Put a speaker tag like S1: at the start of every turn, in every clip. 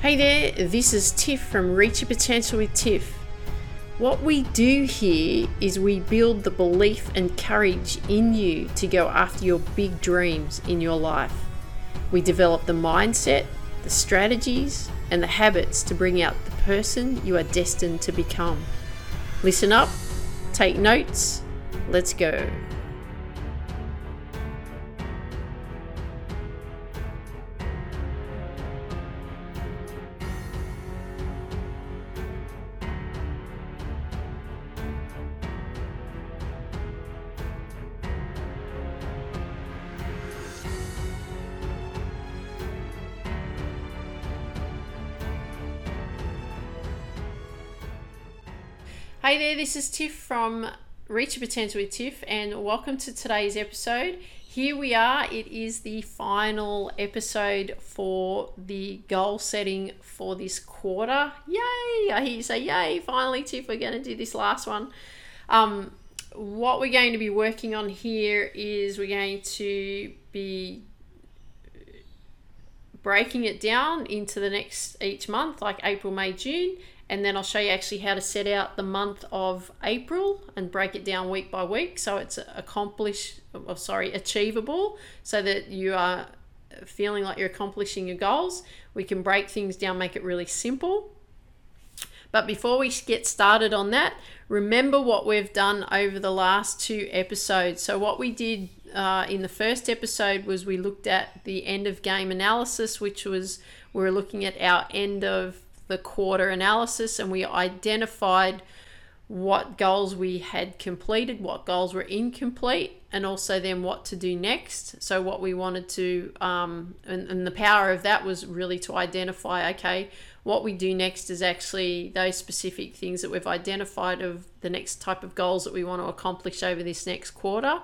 S1: Hey there, this is Tiff from Reach Your Potential with Tiff. What we do here is we build the belief and courage in you to go after your big dreams in your life. We develop the mindset, the strategies, and the habits to bring out the person you are destined to become. Listen up, take notes, let's go. Hey there, this is Tiff from Reach Your Potential with Tiff, and welcome to today's episode. Here we are, it is the final episode for the goal setting for this quarter. Yay! I hear you say, Yay, finally, Tiff, we're going to do this last one. Um, what we're going to be working on here is we're going to be breaking it down into the next each month, like April, May, June, and then I'll show you actually how to set out the month of April and break it down week by week so it's accomplished oh, sorry achievable so that you are feeling like you're accomplishing your goals. We can break things down make it really simple. But before we get started on that remember what we've done over the last two episodes. So what we did uh, in the first episode was we looked at the end of game analysis which was we are looking at our end of the quarter analysis and we identified what goals we had completed, what goals were incomplete, and also then what to do next. So, what we wanted to, um, and, and the power of that was really to identify okay, what we do next is actually those specific things that we've identified of the next type of goals that we want to accomplish over this next quarter.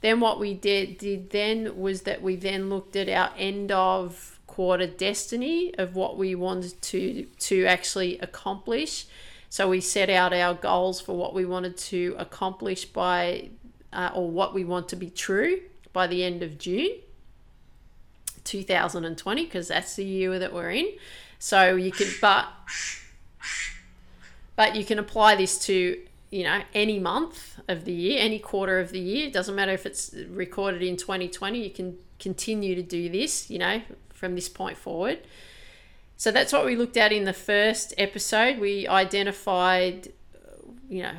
S1: Then, what we did, did then was that we then looked at our end of quarter destiny of what we wanted to to actually accomplish. So we set out our goals for what we wanted to accomplish by, uh, or what we want to be true by the end of June 2020, because that's the year that we're in. So you can, but, but you can apply this to you know any month of the year any quarter of the year it doesn't matter if it's recorded in 2020 you can continue to do this you know from this point forward. So that's what we looked at in the first episode. We identified, uh, you know,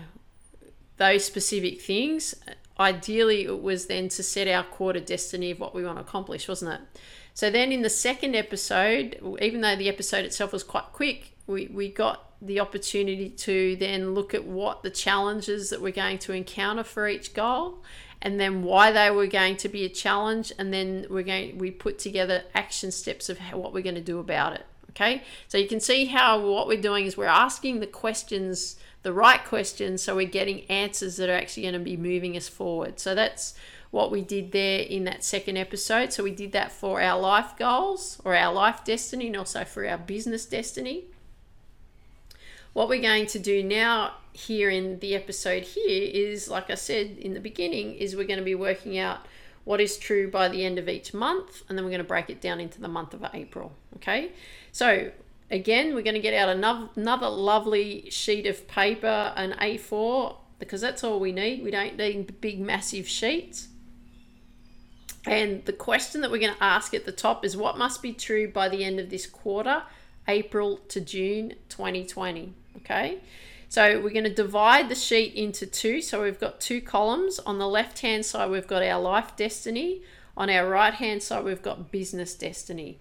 S1: those specific things. Ideally, it was then to set our quarter destiny of what we want to accomplish, wasn't it? So then in the second episode, even though the episode itself was quite quick, we, we got the opportunity to then look at what the challenges that we're going to encounter for each goal and then why they were going to be a challenge and then we're going we put together action steps of how, what we're going to do about it okay? So you can see how what we're doing is we're asking the questions the right questions so we're getting answers that are actually going to be moving us forward. So that's what we did there in that second episode. So we did that for our life goals or our life destiny and also for our business destiny what we're going to do now here in the episode here is like I said in the beginning is we're going to be working out what is true by the end of each month and then we're going to break it down into the month of April okay? So again we're going to get out another, another lovely sheet of paper an A4 because that's all we need. We don't need big massive sheets. And the question that we're going to ask at the top is what must be true by the end of this quarter April to June 2020 okay so we're going to divide the sheet into two. So we've got two columns. On the left hand side, we've got our life destiny. On our right hand side, we've got business destiny.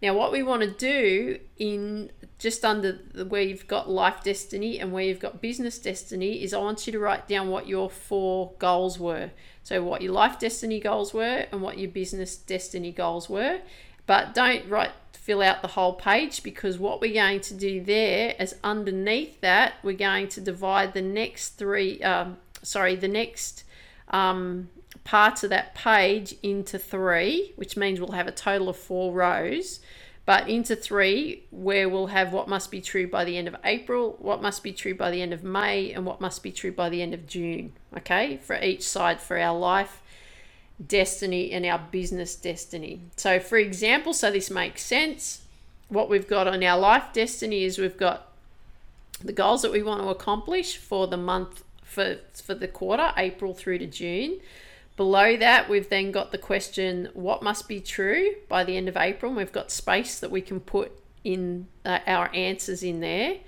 S1: Now, what we want to do in just under the, where you've got life destiny and where you've got business destiny is I want you to write down what your four goals were. So, what your life destiny goals were and what your business destiny goals were. But don't write fill out the whole page because what we're going to do there is underneath that we're going to divide the next three um, sorry the next um, parts of that page into three which means we'll have a total of four rows but into three where we'll have what must be true by the end of April, what must be true by the end of May, and what must be true by the end of June. Okay, for each side for our life destiny and our business destiny. So, for example, so this makes sense. what we've got on our life destiny is we've got the goals that we want to accomplish for the month for for the quarter April through to June. Below that, we've then got the question what must be true by the end of April. We've got space that we can put in uh, our answers in there.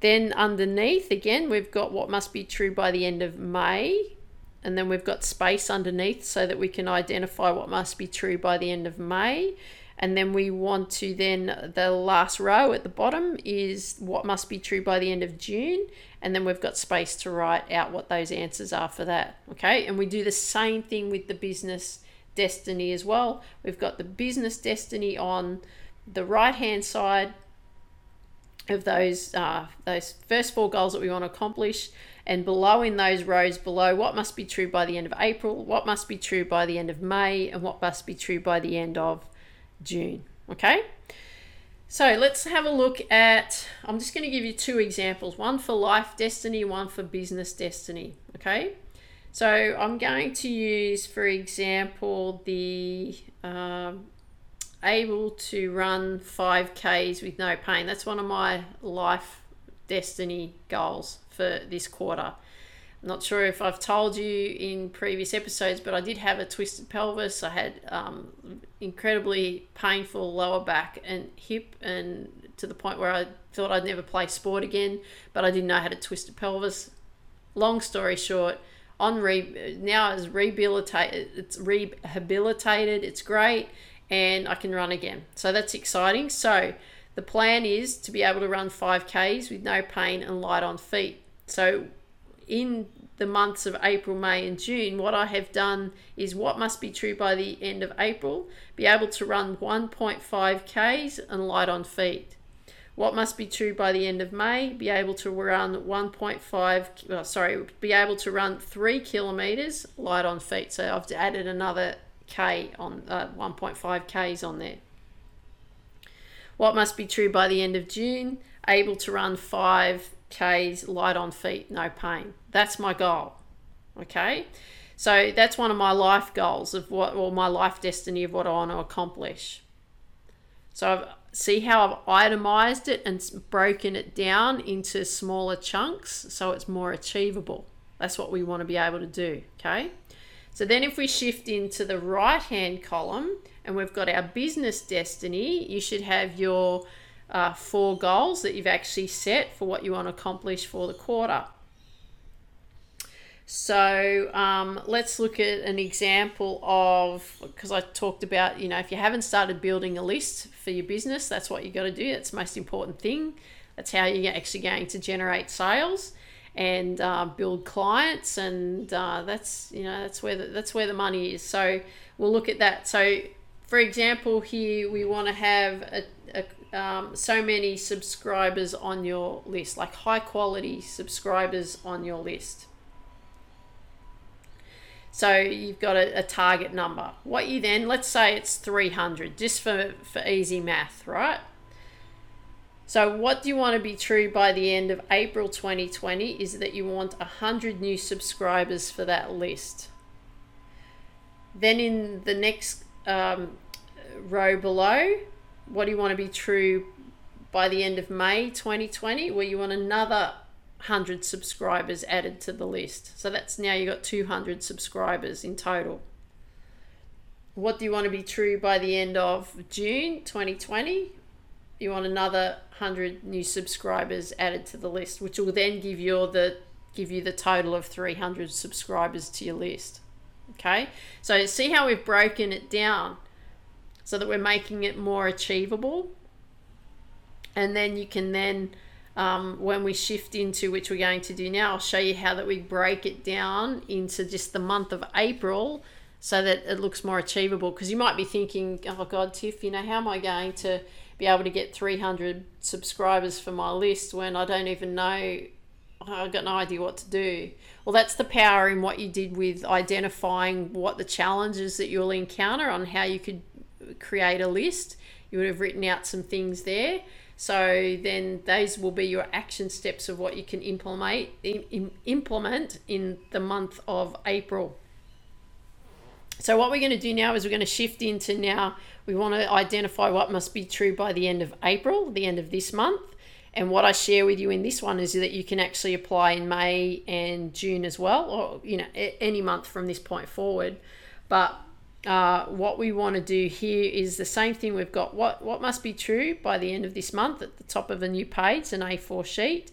S1: Then underneath, again, we've got what must be true by the end of May. And then we've got space underneath so that we can identify what must be true by the end of May. And then we want to then, the last row at the bottom is what must be true by the end of June. And then we've got space to write out what those answers are for that. Okay. And we do the same thing with the business destiny as well. We've got the business destiny on the right hand side of those uh, those first four goals that we want to accomplish and below in those rows below what must be true by the end of April, what must be true by the end of May, and what must be true by the end of June. Okay? So let's have a look at. I'm just going to give you two examples one for life destiny, one for business destiny. Okay? So I'm going to use, for example, the um, able to run 5Ks with no pain. That's one of my life destiny goals for this quarter. I'm not sure if I've told you in previous episodes, but I did have a twisted pelvis. I had um, incredibly painful lower back and hip, and to the point where I thought I'd never play sport again, but I didn't know how to twist a pelvis. Long story short, on re- now it's rehabilitated. It's rehabilitated. It's great, and I can run again. So that's exciting. So the plan is to be able to run 5Ks with no pain and light on feet. So in the months of April, May, and June, what I have done is what must be true by the end of April be able to run 1.5 Ks and light on feet. What must be true by the end of May? Be able to run 1.5, well, sorry, be able to run three kilometers light on feet. So I've added another K on uh, 1.5 Ks on there. What must be true by the end of June? Able to run 5 Ks light on feet, no pain. That's my goal. Okay? So that's one of my life goals of what, or my life destiny of what I want to accomplish. So I've, see how I've itemized it and broken it down into smaller chunks so it's more achievable. That's what we want to be able to do. Okay? So then if we shift into the right hand column and we've got our business destiny, you should have your uh, four goals that you've actually set for what you want to accomplish for the quarter. So um, let's look at an example of because I talked about, you know, if you haven't started building a list for your business, that's what you got to do. That's the most important thing. That's how you're actually going to generate sales and uh, build clients, and uh, that's you know that's where the, that's where the money is. So we'll look at that. So for example, here we want to have a, a um, so many subscribers on your list, like high quality subscribers on your list. So you've got a, a, target number. What you then, let's say it's 300, just for, for easy math, right? So, what do you want to be true by the end of April 2020 is that you want 100 new subscribers for that list. Then, in the next um, row below, what do you want to be true by the end of May 2020? Well, you want another 100 subscribers added to the list. So, that's now you've got 200 subscribers in total. What do you want to be true by the end of June 2020? you want another 100 new subscribers added to the list which will then give you the give you the total of 300 subscribers to your list okay so see how we've broken it down so that we're making it more achievable and then you can then um, when we shift into which we're going to do now i'll show you how that we break it down into just the month of april so that it looks more achievable because you might be thinking oh god tiff you know how am i going to be able to get 300 subscribers for my list when I don't even know I've got no idea what to do. Well, that's the power in what you did with identifying what the challenges that you'll encounter on how you could create a list. You would have written out some things there. So then those will be your action steps of what you can implement implement in the month of April. So what we're going to do now is we're going to shift into now we want to identify what must be true by the end of April, the end of this month. And what I share with you in this one is that you can actually apply in May and June as well, or you know any month from this point forward. But uh, what we want to do here is the same thing. We've got. What what must be true by the end of this month at the top of a new page, an A4 sheet?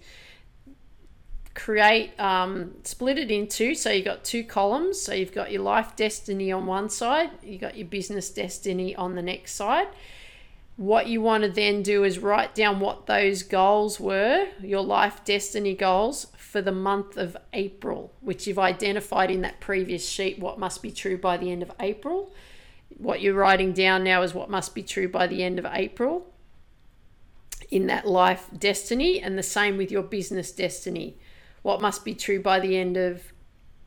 S1: Create um, split it into so you've got two columns. So you've got your life destiny on one side you've got your business destiny on the next side what you want to then do is write down what those goals were your life destiny goals for the month of april which you've identified in that previous sheet what must be true by the end of april what you're writing down now is what must be true by the end of april in that life destiny and the same with your business destiny what must be true by the end of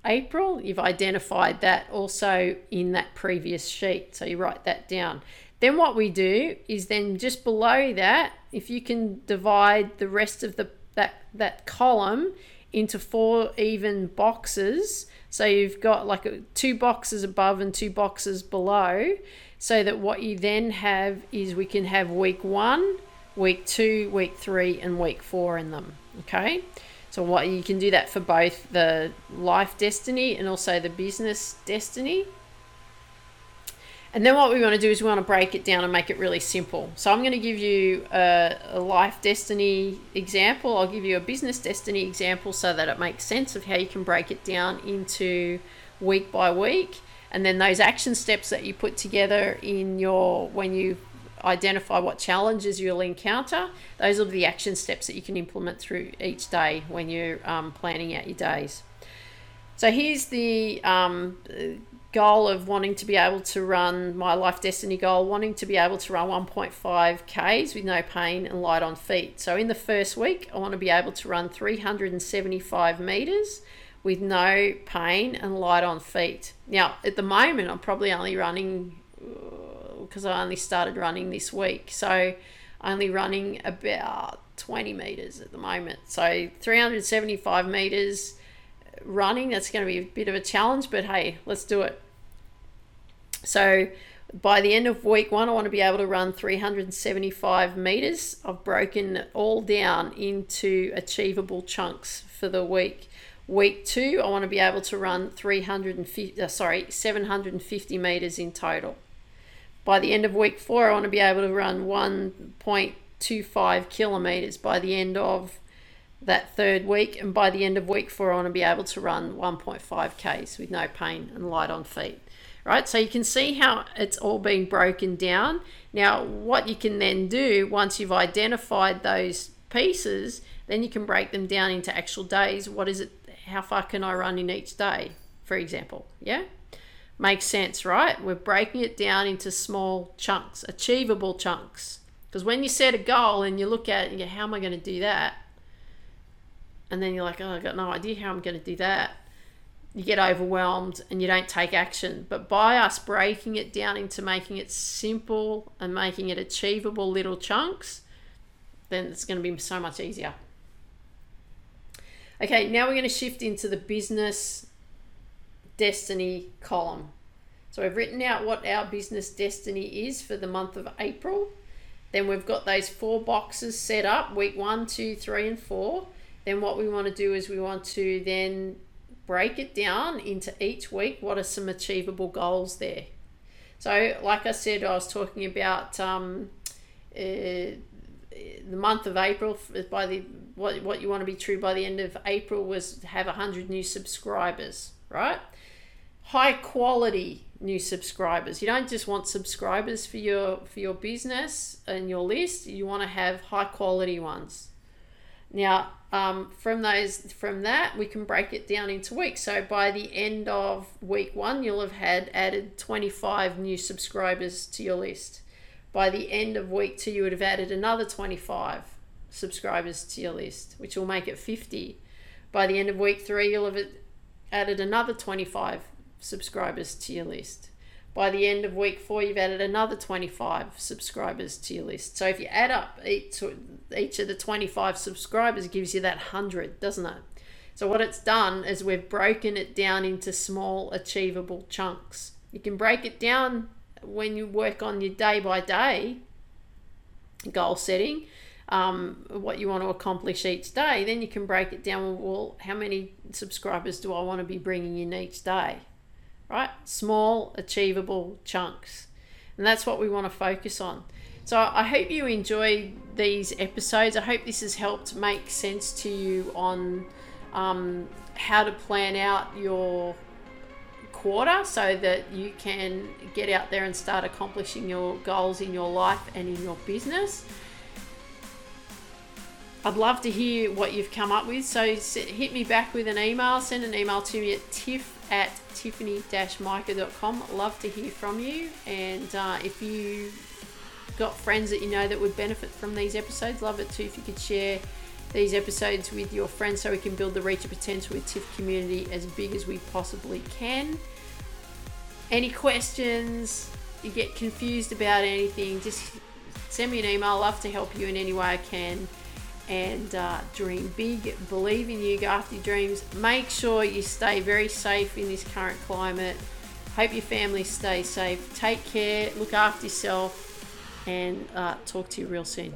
S1: April. You've identified that also in that previous sheet. So you write that down. Then what we do is then just below that, if you can divide the rest of the that that column into four even boxes. So you've got like two boxes above and two boxes below. So that what you then have is we can have week one, week two, week three, and week four in them. Okay. So what you can do that for both the life destiny and also the business destiny. And then what we want to do is we want to break it down and make it really simple. So I'm going to give you a, a, life destiny example. I'll give you a business destiny example so that it makes sense of how you can break it down into week by week. And then those action steps that you put together in your when you identify what challenges you'll encounter. Those are the action steps that you can implement through each day when you're um, planning out your days. So here's the um, goal of wanting to be able to run my life destiny goal, wanting to be able to run 1.5 Ks with no pain and light on feet. So in the first week, I want to be able to run 375 meters with no pain and light on feet. Now, at the moment, I'm probably only running uh, because I only started running this week. So only running about 20 meters at the moment. So 375 meters running, that's going to be a bit of a challenge, but hey, let's do it. So by the end of week one, I want to be able to run 375 meters. I've broken it all down into achievable chunks for the week. Week two, I want to be able to run 350, uh, sorry, 750 meters in total by the end of week four, I want to be able to run 1.25 kilometers by the end of that third week. And by the end of week four, I want to be able to run 1.5 Ks with no pain and light on feet. Right, so you can see how it's all being broken down. Now, what you can then do once you've identified those pieces, then you can break them down into actual days. What is it? How far can I run in each day, for example? Yeah. Makes sense, right? We're breaking it down into small chunks, achievable chunks. Because when you set a goal and you look at it and you how am I going to do that? And then you're like, oh, I've got no idea how I'm going to do that. You get overwhelmed and you don't take action. But by us breaking it down into making it simple and making it achievable little chunks, then it's going to be so much easier. Okay, now we're going to shift into the business destiny column. So we've written out what our business destiny is for the month of April. Then we've got those four boxes set up week one, two, three, and four. Then what we want to do is we want to then break it down into each week. What are some achievable goals there? So, like I said, I was talking about um, uh, the month of April. By the what what you want to be true by the end of April was have hundred new subscribers, right? high quality new subscribers. You don't just want subscribers for your for your business and your list. You want to have high quality ones. Now, um, from those from that, we can break it down into weeks. So by the end of week one, you'll have had added 25 new subscribers to your list. By the end of week two, you would have added another 25 subscribers to your list, which will make it 50. By the end of week three, you'll have added another 25 subscribers to your list. By the end of week four, you've added another 25 subscribers to your list. So if you add up each, each of the 25 subscribers, it gives you that 100, doesn't it? So what it's done is we've broken it down into small achievable chunks. You can break it down when you work on your day by day goal setting, um, what you want to accomplish each day. Then you can break it down. Well, how many subscribers do I want to be bringing in each day? Right? Small, achievable chunks. And that's what we want to focus on. So I hope you enjoy these episodes. I hope this has helped make sense to you on um, how to plan out your quarter so that you can get out there and start accomplishing your goals in your life and in your business. I'd love to hear what you've come up with. So hit me back with an email. Send an email to me at tiff at tiffany-micah.com. Love to hear from you. And uh, if you got friends that you know that would benefit from these episodes, love it too if you could share these episodes with your friends so we can build the Reach Your Potential with TIFF community as big as we possibly can. Any questions, you get confused about anything, just send me an email. I love to help you in any way I can. And uh, dream big, believe in you, go after your dreams. Make sure you stay very safe in this current climate. Hope your family stays safe. Take care, look after yourself, and uh, talk to you real soon.